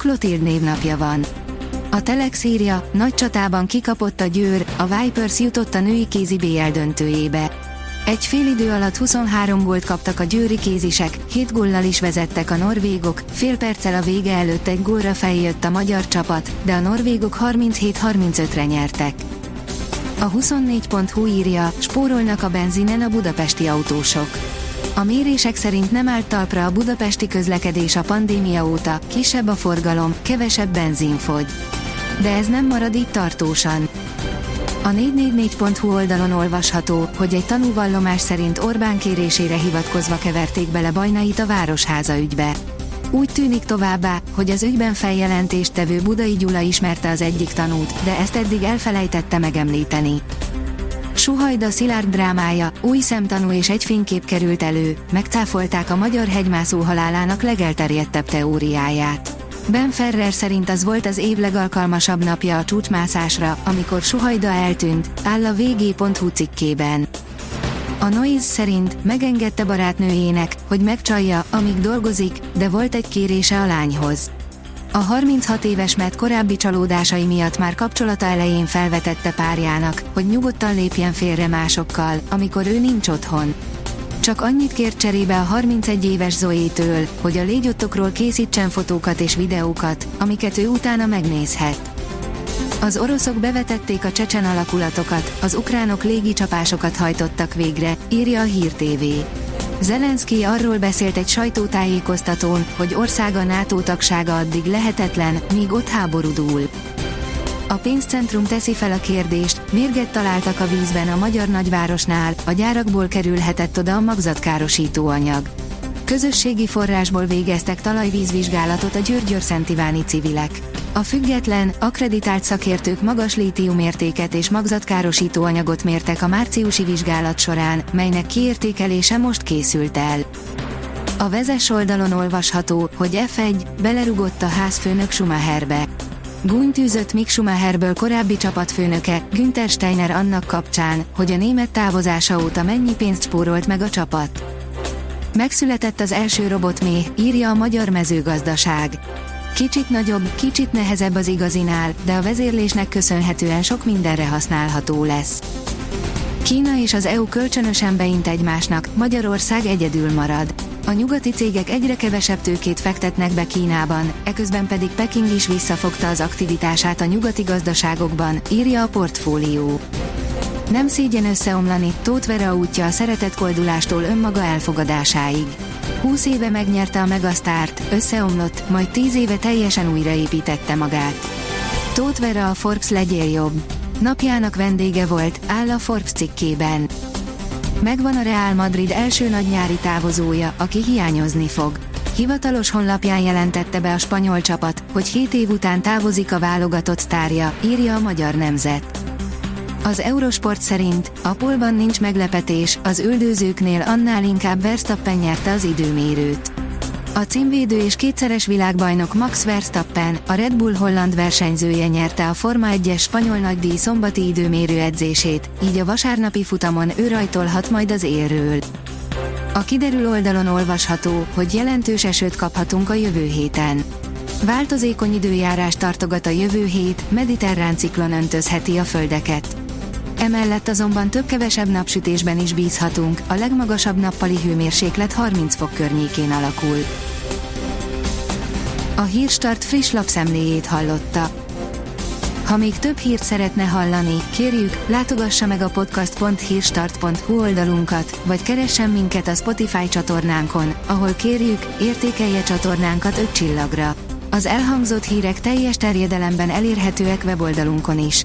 Klotild névnapja van. A Telex írja, nagy csatában kikapott a Győr, a Vipers jutott a női kézi BL döntőjébe. Egy fél idő alatt 23 gólt kaptak a győri kézisek, 7 góllal is vezettek a norvégok, fél perccel a vége előtt egy gólra feljött a magyar csapat, de a norvégok 37-35-re nyertek. A 24.hu írja, spórolnak a benzinen a budapesti autósok. A mérések szerint nem állt talpra a budapesti közlekedés a pandémia óta, kisebb a forgalom, kevesebb benzin fogy. De ez nem marad így tartósan. A 444.hu oldalon olvasható, hogy egy tanúvallomás szerint Orbán kérésére hivatkozva keverték bele bajnait a Városháza ügybe. Úgy tűnik továbbá, hogy az ügyben feljelentést tevő Budai Gyula ismerte az egyik tanút, de ezt eddig elfelejtette megemlíteni. Suhajda Szilárd drámája, új szemtanú és egy fénykép került elő, megcáfolták a magyar hegymászó halálának legelterjedtebb teóriáját. Ben Ferrer szerint az volt az év legalkalmasabb napja a csúcsmászásra, amikor Suhajda eltűnt, áll a vg.hu cikkében. A Noise szerint megengedte barátnőjének, hogy megcsalja, amíg dolgozik, de volt egy kérése a lányhoz. A 36 éves mert korábbi csalódásai miatt már kapcsolata elején felvetette párjának, hogy nyugodtan lépjen félre másokkal, amikor ő nincs otthon. Csak annyit kért cserébe a 31 éves Zoétől, hogy a légyottokról készítsen fotókat és videókat, amiket ő utána megnézhet. Az oroszok bevetették a csecsen alakulatokat, az ukránok légicsapásokat hajtottak végre, írja a Hír TV. Zelenszky arról beszélt egy sajtótájékoztatón, hogy országa NATO tagsága addig lehetetlen, míg ott háború dúl. A pénzcentrum teszi fel a kérdést, mérget találtak a vízben a magyar nagyvárosnál, a gyárakból kerülhetett oda a magzatkárosító anyag. Közösségi forrásból végeztek talajvízvizsgálatot a Györgyör-Szentiváni civilek. A független, akreditált szakértők magas lítiumértéket és magzatkárosító anyagot mértek a márciusi vizsgálat során, melynek kiértékelése most készült el. A vezes oldalon olvasható, hogy F1 belerugott a házfőnök Schumacherbe. Gúnytűzött Mick Schumacherből korábbi csapatfőnöke, Günther Steiner annak kapcsán, hogy a német távozása óta mennyi pénzt spórolt meg a csapat. Megszületett az első robotmé, írja a Magyar Mezőgazdaság. Kicsit nagyobb, kicsit nehezebb az igazinál, de a vezérlésnek köszönhetően sok mindenre használható lesz. Kína és az EU kölcsönösen beint egymásnak, Magyarország egyedül marad. A nyugati cégek egyre kevesebb tőkét fektetnek be Kínában, eközben pedig Peking is visszafogta az aktivitását a nyugati gazdaságokban, írja a portfólió. Nem szégyen összeomlani, Tóth Vera útja a szeretett koldulástól önmaga elfogadásáig. 20 éve megnyerte a Megasztárt, összeomlott, majd 10 éve teljesen újraépítette magát. Tóth Vera a Forbes legyél jobb. Napjának vendége volt, áll a Forbes cikkében. Megvan a Real Madrid első nagy nyári távozója, aki hiányozni fog. Hivatalos honlapján jelentette be a spanyol csapat, hogy 7 év után távozik a válogatott sztárja, írja a magyar nemzet. Az Eurosport szerint a polban nincs meglepetés, az üldözőknél annál inkább Verstappen nyerte az időmérőt. A címvédő és kétszeres világbajnok Max Verstappen, a Red Bull holland versenyzője nyerte a Forma 1-es spanyol nagydíj szombati időmérő edzését, így a vasárnapi futamon ő rajtolhat majd az élről. A kiderül oldalon olvasható, hogy jelentős esőt kaphatunk a jövő héten. Változékony időjárás tartogat a jövő hét, mediterrán ciklon öntözheti a földeket. Emellett azonban több-kevesebb napsütésben is bízhatunk, a legmagasabb nappali hőmérséklet 30 fok környékén alakul. A Hírstart friss lapszemléjét hallotta. Ha még több hírt szeretne hallani, kérjük, látogassa meg a podcast.hírstart.hu oldalunkat, vagy keressen minket a Spotify csatornánkon, ahol kérjük, értékelje csatornánkat 5 csillagra. Az elhangzott hírek teljes terjedelemben elérhetőek weboldalunkon is.